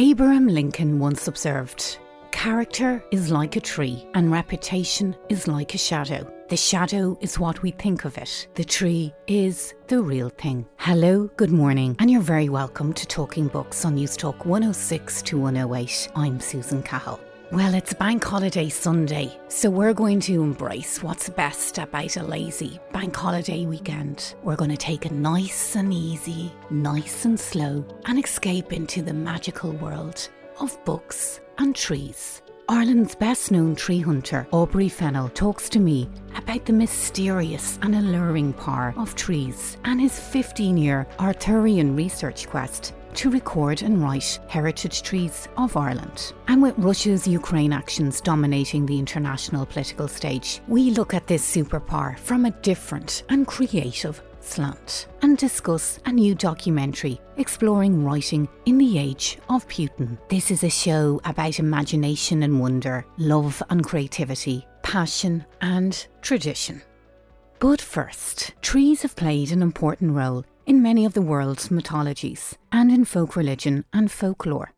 Abraham Lincoln once observed Character is like a tree, and reputation is like a shadow. The shadow is what we think of it. The tree is the real thing. Hello, good morning, and you're very welcome to Talking Books on Newstalk 106 to 108. I'm Susan Cahill. Well, it's Bank Holiday Sunday, so we're going to embrace what's best about a lazy Bank Holiday weekend. We're going to take it nice and easy, nice and slow, and escape into the magical world of books and trees. Ireland's best known tree hunter, Aubrey Fennell, talks to me about the mysterious and alluring power of trees and his 15 year Arthurian research quest to record and write heritage trees of Ireland. And with Russia's Ukraine actions dominating the international political stage, we look at this superpower from a different and creative slant and discuss a new documentary exploring writing in the age of Putin. This is a show about imagination and wonder, love and creativity, passion and tradition. But first, trees have played an important role in many of the world's mythologies and in folk religion and folklore.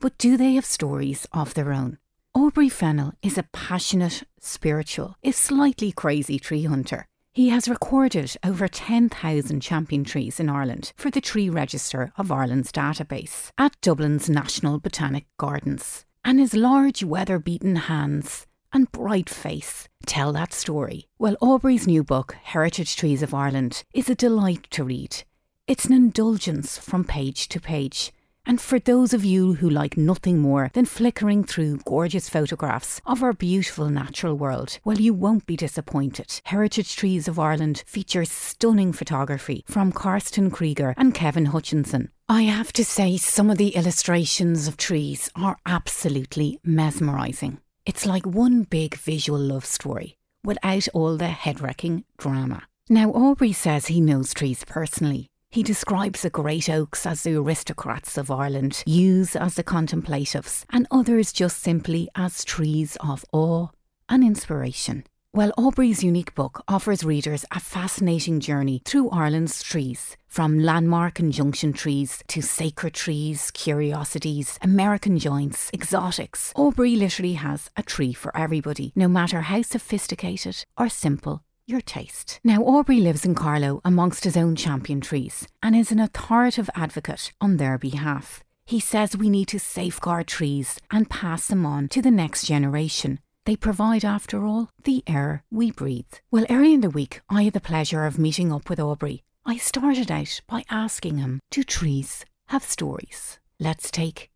But do they have stories of their own? Aubrey Fennell is a passionate, spiritual, if slightly crazy tree hunter. He has recorded over 10,000 champion trees in Ireland for the Tree Register of Ireland's database at Dublin's National Botanic Gardens. And his large, weather beaten hands and bright face tell that story. Well, Aubrey's new book, Heritage Trees of Ireland, is a delight to read. It's an indulgence from page to page. And for those of you who like nothing more than flickering through gorgeous photographs of our beautiful natural world, well, you won't be disappointed. Heritage Trees of Ireland features stunning photography from Karsten Krieger and Kevin Hutchinson. I have to say, some of the illustrations of trees are absolutely mesmerising. It's like one big visual love story without all the head wrecking drama. Now, Aubrey says he knows trees personally. He describes the great oaks as the aristocrats of Ireland, yews as the contemplatives, and others just simply as trees of awe and inspiration. Well, Aubrey's unique book offers readers a fascinating journey through Ireland's trees, from landmark and junction trees to sacred trees, curiosities, American giants, exotics. Aubrey literally has a tree for everybody, no matter how sophisticated or simple your taste. Now, Aubrey lives in Carlow amongst his own champion trees and is an authoritative advocate on their behalf. He says we need to safeguard trees and pass them on to the next generation. They provide, after all, the air we breathe. Well, early in the week, I had the pleasure of meeting up with Aubrey. I started out by asking him Do trees have stories? Let's take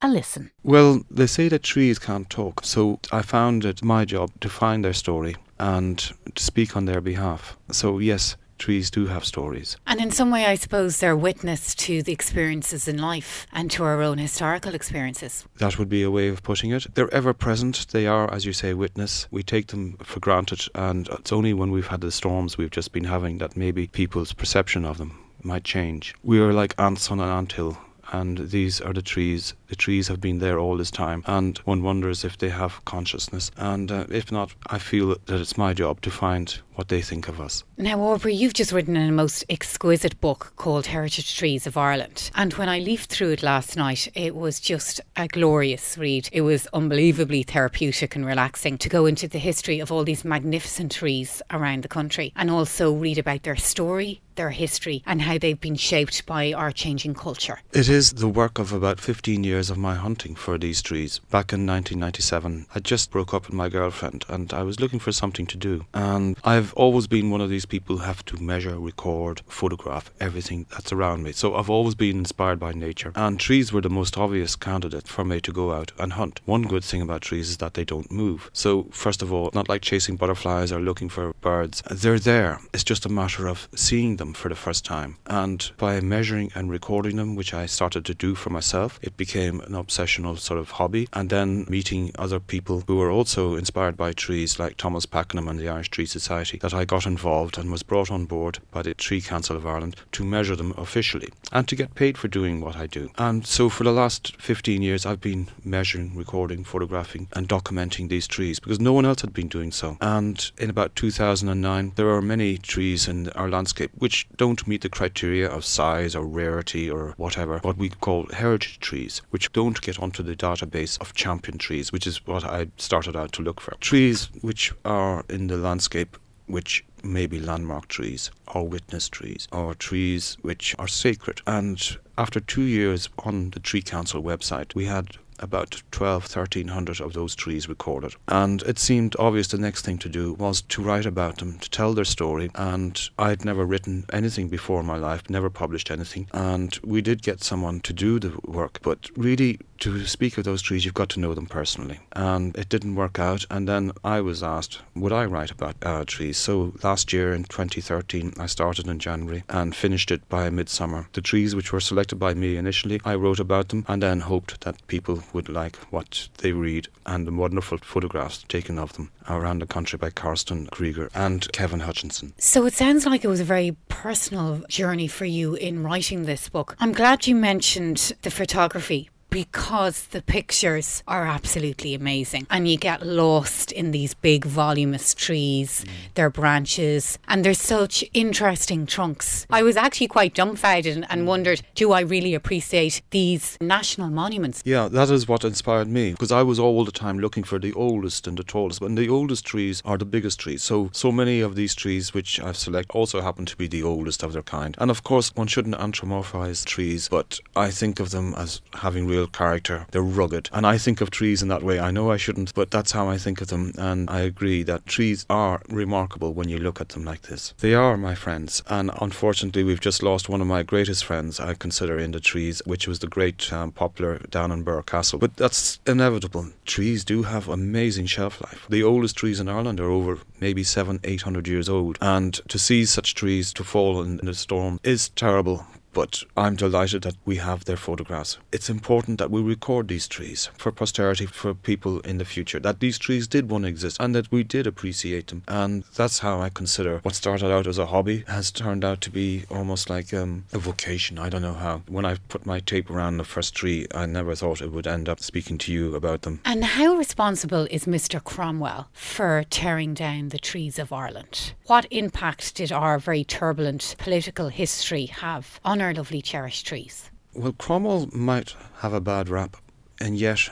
a listen. Well, they say that trees can't talk, so I found it my job to find their story and to speak on their behalf. So, yes, trees do have stories. And in some way, I suppose they're witness to the experiences in life and to our own historical experiences. That would be a way of putting it. They're ever present. They are, as you say, witness. We take them for granted, and it's only when we've had the storms we've just been having that maybe people's perception of them might change. We are like ants on an anthill and these are the trees. The trees have been there all this time, and one wonders if they have consciousness. And uh, if not, I feel that it's my job to find what they think of us. Now, Aubrey, you've just written a most exquisite book called Heritage Trees of Ireland. And when I leafed through it last night, it was just a glorious read. It was unbelievably therapeutic and relaxing to go into the history of all these magnificent trees around the country and also read about their story their history and how they've been shaped by our changing culture? It is the work of about 15 years of my hunting for these trees. Back in 1997, I just broke up with my girlfriend and I was looking for something to do. And I've always been one of these people who have to measure, record, photograph everything that's around me. So I've always been inspired by nature. And trees were the most obvious candidate for me to go out and hunt. One good thing about trees is that they don't move. So, first of all, not like chasing butterflies or looking for birds, they're there. It's just a matter of seeing them for the first time. And by measuring and recording them, which I started to do for myself, it became an obsessional sort of hobby. And then meeting other people who were also inspired by trees, like Thomas Pakenham and the Irish Tree Society, that I got involved and was brought on board by the Tree Council of Ireland to measure them officially and to get paid for doing what I do. And so for the last 15 years, I've been measuring, recording, photographing, and documenting these trees because no one else had been doing so. And in about 2009, there are many trees in our landscape which don't meet the criteria of size or rarity or whatever, what we call heritage trees, which don't get onto the database of champion trees, which is what I started out to look for. Trees which are in the landscape which may be landmark trees or witness trees or trees which are sacred. And after two years on the Tree Council website, we had about 12, 1300 of those trees recorded. And it seemed obvious the next thing to do was to write about them, to tell their story. And I'd never written anything before in my life, never published anything. And we did get someone to do the work, but really to speak of those trees, you've got to know them personally. And it didn't work out. And then I was asked, would I write about uh, trees? So last year in 2013, I started in January and finished it by midsummer. The trees which were selected by me initially, I wrote about them and then hoped that people would like what they read and the wonderful photographs taken of them around the country by Karsten Krieger and Kevin Hutchinson. So it sounds like it was a very personal journey for you in writing this book. I'm glad you mentioned the photography because the pictures are absolutely amazing and you get lost in these big voluminous trees, mm. their branches, and they're such interesting trunks. I was actually quite dumbfounded and wondered, do I really appreciate these national monuments? Yeah, that is what inspired me because I was all the time looking for the oldest and the tallest, and the oldest trees are the biggest trees. So, so many of these trees which I've selected also happen to be the oldest of their kind. And of course, one shouldn't anthropomorphize trees, but I think of them as having real character. They're rugged. And I think of trees in that way. I know I shouldn't, but that's how I think of them. And I agree that trees are remarkable when you look at them like this. They are my friends. And unfortunately, we've just lost one of my greatest friends, I consider, in the trees, which was the great um, poplar down in Birr Castle. But that's inevitable. Trees do have amazing shelf life. The oldest trees in Ireland are over maybe seven, eight hundred years old. And to see such trees to fall in, in a storm is terrible but I'm delighted that we have their photographs. It's important that we record these trees for posterity, for people in the future, that these trees did once exist and that we did appreciate them. And that's how I consider what started out as a hobby has turned out to be almost like um, a vocation. I don't know how. When I put my tape around the first tree, I never thought it would end up speaking to you about them. And how responsible is Mr. Cromwell for tearing down the trees of Ireland? What impact did our very turbulent political history have on our lovely cherished trees? Well, Cromwell might have a bad rap, and yet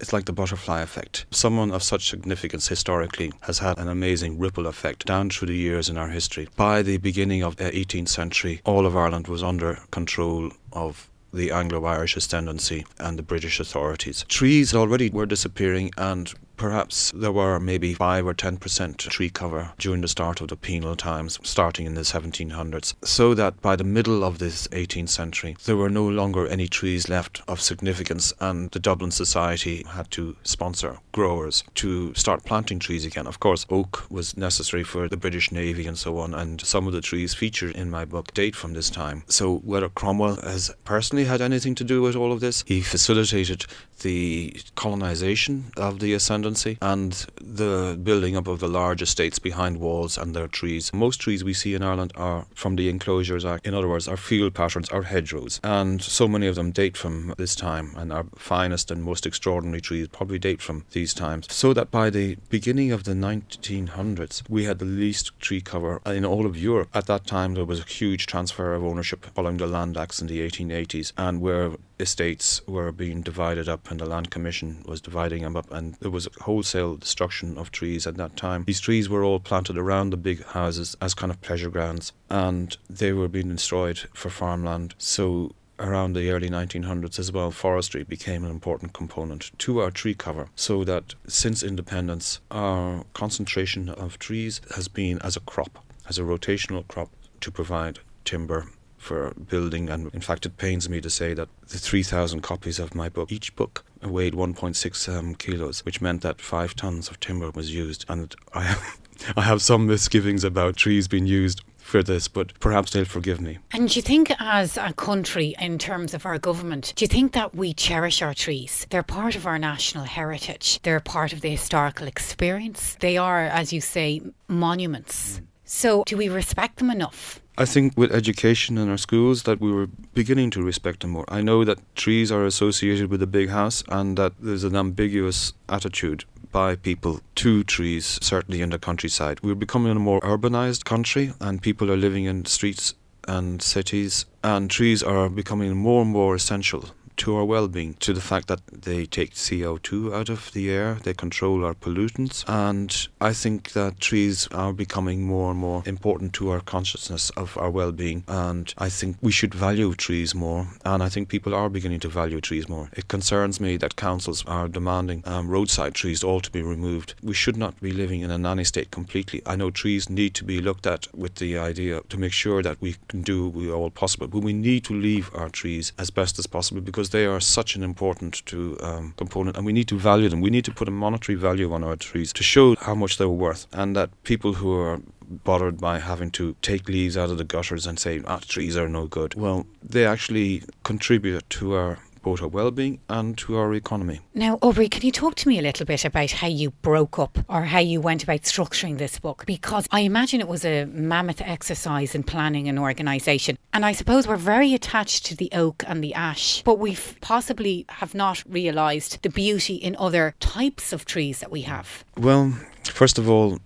it's like the butterfly effect. Someone of such significance historically has had an amazing ripple effect down through the years in our history. By the beginning of the 18th century, all of Ireland was under control of the Anglo Irish ascendancy and the British authorities. Trees already were disappearing, and Perhaps there were maybe 5 or 10% tree cover during the start of the penal times, starting in the 1700s, so that by the middle of this 18th century, there were no longer any trees left of significance, and the Dublin Society had to sponsor growers to start planting trees again. Of course, oak was necessary for the British Navy and so on, and some of the trees featured in my book date from this time. So, whether Cromwell has personally had anything to do with all of this, he facilitated the colonization of the ascendancy and the building up of the large estates behind walls and their trees. Most trees we see in Ireland are from the Enclosures Act. In other words, are field patterns, are hedgerows. And so many of them date from this time, and our finest and most extraordinary trees probably date from these times. So that by the beginning of the 1900s, we had the least tree cover in all of Europe. At that time, there was a huge transfer of ownership following the Land Acts in the 1880s, and where estates were being divided up and the land commission was dividing them up and there was wholesale destruction of trees at that time. These trees were all planted around the big houses as kind of pleasure grounds, and they were being destroyed for farmland. So around the early 1900s as well, forestry became an important component to our tree cover. So that since independence, our concentration of trees has been as a crop, as a rotational crop to provide timber for building. And in fact, it pains me to say that the 3,000 copies of my book, each book weighed 1.6 um, kilos, which meant that five tons of timber was used. And I have, I have some misgivings about trees being used for this, but perhaps they'll forgive me. And do you think, as a country, in terms of our government, do you think that we cherish our trees? They're part of our national heritage, they're part of the historical experience. They are, as you say, monuments. Mm. So, do we respect them enough? I think with education in our schools that we were beginning to respect them more. I know that trees are associated with a big house and that there's an ambiguous attitude by people to trees, certainly in the countryside. We're becoming a more urbanized country and people are living in streets and cities and trees are becoming more and more essential to our well-being, to the fact that they take CO2 out of the air, they control our pollutants, and I think that trees are becoming more and more important to our consciousness of our well-being, and I think we should value trees more, and I think people are beginning to value trees more. It concerns me that councils are demanding um, roadside trees all to be removed. We should not be living in a nanny state completely. I know trees need to be looked at with the idea to make sure that we can do all possible, but we need to leave our trees as best as possible because they are such an important to, um, component and we need to value them. We need to put a monetary value on our trees to show how much they're worth and that people who are bothered by having to take leaves out of the gutters and say, ah, trees are no good. Well, they actually contribute to our both our well-being and to our economy. Now, Aubrey, can you talk to me a little bit about how you broke up or how you went about structuring this book? Because I imagine it was a mammoth exercise in planning and organisation. And I suppose we're very attached to the oak and the ash, but we possibly have not realised the beauty in other types of trees that we have. Well, first of all,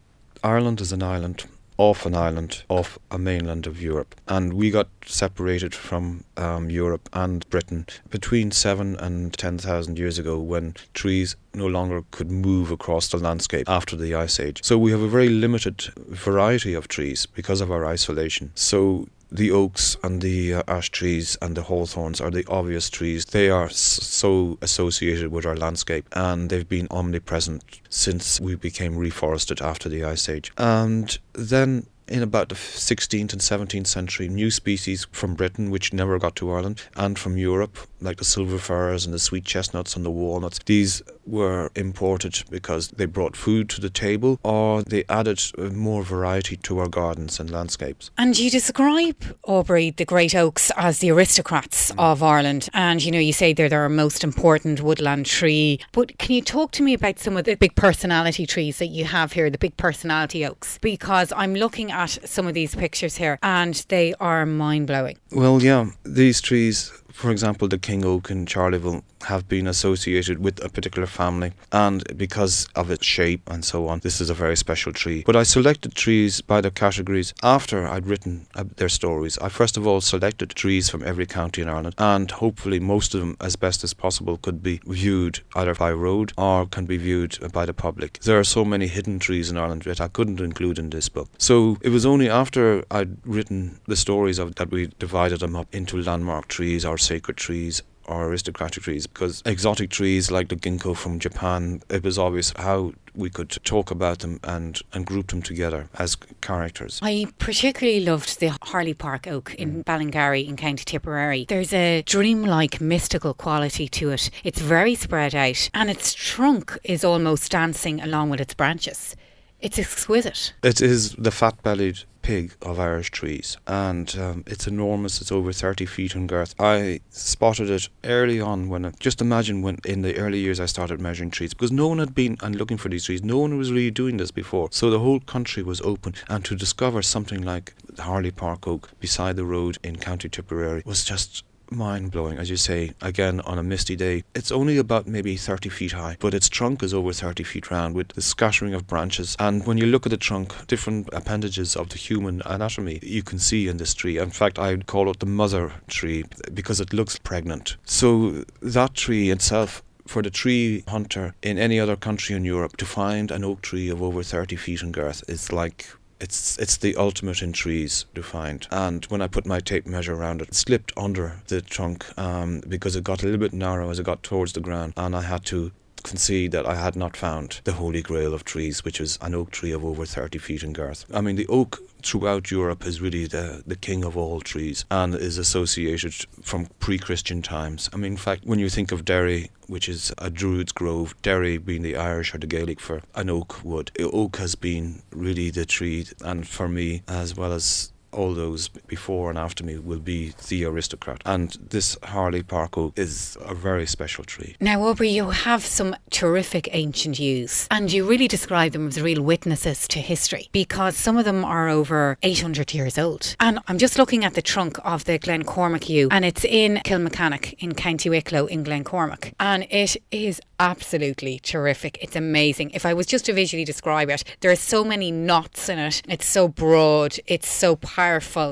Ireland is an island off an island off a mainland of Europe. And we got separated from um, Europe and Britain between seven and 10,000 years ago when trees no longer could move across the landscape after the Ice Age. So we have a very limited variety of trees because of our isolation. So the oaks and the uh, ash trees and the hawthorns are the obvious trees. They are so associated with our landscape and they've been omnipresent since we became reforested after the Ice Age. And then in about the 16th and 17th century, new species from Britain, which never got to Ireland, and from Europe, like the silver firs and the sweet chestnuts and the walnuts, these were imported because they brought food to the table or they added uh, more variety to our gardens and landscapes. And you describe, Aubrey, the great oaks as the aristocrats mm. of Ireland. And, you know, you say they're our most important woodland tree. But can you talk to me about some of the big personality trees that you have here, the big personality oaks? Because I'm looking at some of these pictures here and they are mind blowing. Well, yeah, these trees for example, the king oak in Charleville have been associated with a particular family, and because of its shape and so on, this is a very special tree. But I selected trees by their categories after I'd written their stories. I first of all selected trees from every county in Ireland, and hopefully most of them, as best as possible, could be viewed either by road or can be viewed by the public. There are so many hidden trees in Ireland that I couldn't include in this book. So it was only after I'd written the stories of that we divided them up into landmark trees or sacred trees or aristocratic trees because exotic trees like the ginkgo from Japan, it was obvious how we could talk about them and, and group them together as characters. I particularly loved the Harley Park oak in mm. Ballingarry in County Tipperary. There's a dreamlike mystical quality to it. It's very spread out and its trunk is almost dancing along with its branches. It's exquisite. It is the fat bellied pig of Irish trees, and um, it's enormous. It's over 30 feet in girth. I spotted it early on when, I, just imagine when in the early years I started measuring trees, because no one had been and looking for these trees. No one was really doing this before. So the whole country was open, and to discover something like the Harley Park Oak beside the road in County Tipperary was just mind blowing, as you say, again on a misty day. It's only about maybe 30 feet high, but its trunk is over 30 feet round with the scattering of branches. And when you look at the trunk, different appendages of the human anatomy you can see in this tree. In fact, I'd call it the mother tree because it looks pregnant. So that tree itself for the tree hunter in any other country in Europe to find an oak tree of over 30 feet in girth is like it's it's the ultimate in trees to find. And when I put my tape measure around it, it slipped under the trunk um, because it got a little bit narrow as it got towards the ground, and I had to concede that I had not found the holy grail of trees, which is an oak tree of over 30 feet in girth. I mean, the oak throughout Europe is really the, the king of all trees and is associated from pre Christian times. I mean, in fact, when you think of Derry, which is a Druid's Grove, Derry being the Irish or the Gaelic for an oak wood, oak has been really the tree, and for me, as well as all those before and after me will be the aristocrat. And this Harley Park oak is a very special tree. Now, Aubrey, you have some terrific ancient yews, and you really describe them as real witnesses to history because some of them are over 800 years old. And I'm just looking at the trunk of the Glencormac yew, and it's in Kilmacanogue in County Wicklow in Glencormac. And it is absolutely terrific. It's amazing. If I was just to visually describe it, there are so many knots in it. It's so broad, it's so powerful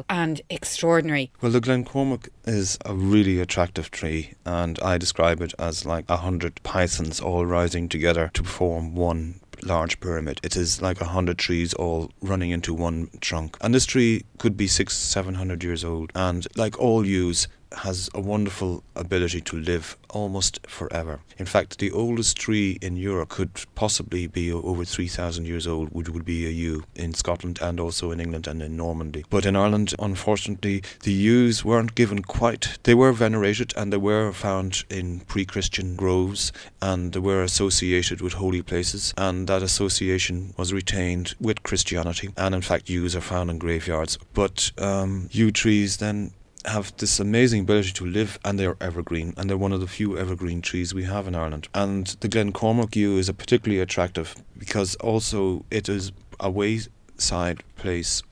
and extraordinary. Well, the Glencormac is a really attractive tree, and I describe it as like a hundred pythons all rising together to form one large pyramid. It is like a hundred trees all running into one trunk. And this tree could be six, seven hundred years old. And like all yews, has a wonderful ability to live almost forever. In fact, the oldest tree in Europe could possibly be over 3,000 years old, which would be a yew in Scotland and also in England and in Normandy. But in Ireland, unfortunately, the yews weren't given quite. They were venerated and they were found in pre Christian groves and they were associated with holy places, and that association was retained with Christianity. And in fact, yews are found in graveyards. But um, yew trees then have this amazing ability to live and they're evergreen and they're one of the few evergreen trees we have in Ireland. And the Glencormac yew is a particularly attractive because also it is a wayside place.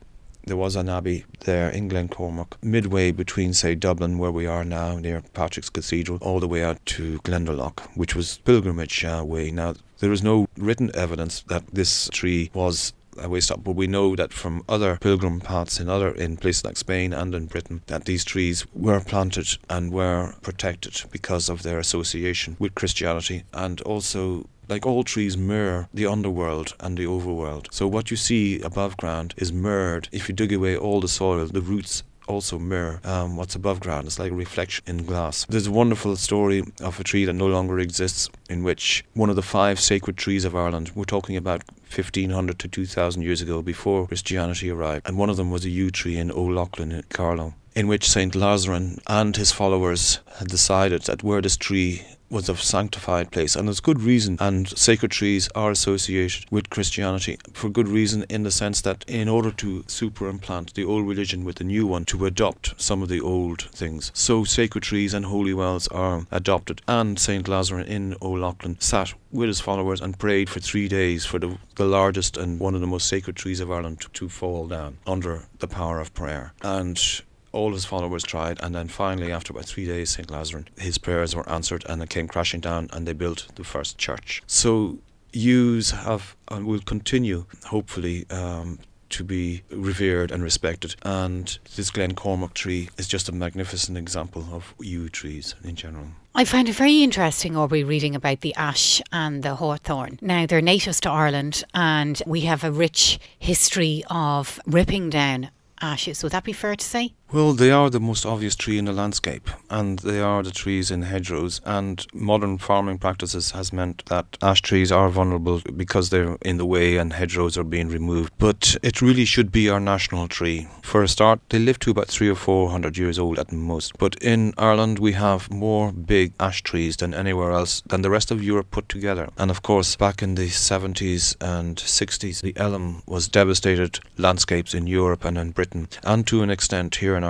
There was an abbey there in Glencormac, midway between, say, Dublin, where we are now, near Patrick's Cathedral, all the way out to Glendalough, which was pilgrimage uh, way. Now, there is no written evidence that this tree was Uh, a way stop. But we know that from other pilgrim paths in other in places like Spain and in Britain that these trees were planted and were protected because of their association with Christianity and also like all trees mirror the underworld and the overworld. So what you see above ground is mirrored. If you dig away all the soil, the roots also mirror um, what's above ground. It's like a reflection in glass. There's a wonderful story of a tree that no longer exists, in which one of the five sacred trees of Ireland, we're talking about 1500 to 2000 years ago before Christianity arrived, and one of them was a yew tree in Old Leighlin in Carlow. In which Saint Laserian and his followers had decided that where this tree was a sanctified place, and there's good reason. And sacred trees are associated with Christianity for good reason, in the sense that in order to superimplant the old religion with the new one, to adopt some of the old things. So sacred trees and holy wells are adopted. And Saint Laserian in Old Leighlin sat with his followers and prayed for three days for the, the largest and one of the most sacred trees of Ireland to, to fall down under the power of prayer. And all his followers tried, and then finally, after about three days, St. Laserian, his prayers were answered and it came crashing down, and they built the first church. So, yews have and will continue, hopefully, um, to be revered and respected. And this Glencormac tree is just a magnificent example of yew trees in general. I find it very interesting, Aubrey, reading about the ash and the hawthorn. Now, they're natives to Ireland, and we have a rich history of ripping down ashes. Would that be fair to say? Well, they are the most obvious tree in the landscape, and they are the trees in hedgerows. And modern farming practices has meant that ash trees are vulnerable because they're in the way and hedgerows are being removed. But it really should be our national tree. For a start, they live to about three or four hundred years old at most. But in Ireland, we have more big ash trees than anywhere else than the rest of Europe put together. And of course, back in the 70s and 60s, the elm was devastated landscapes in Europe and in Britain, and to an extent here in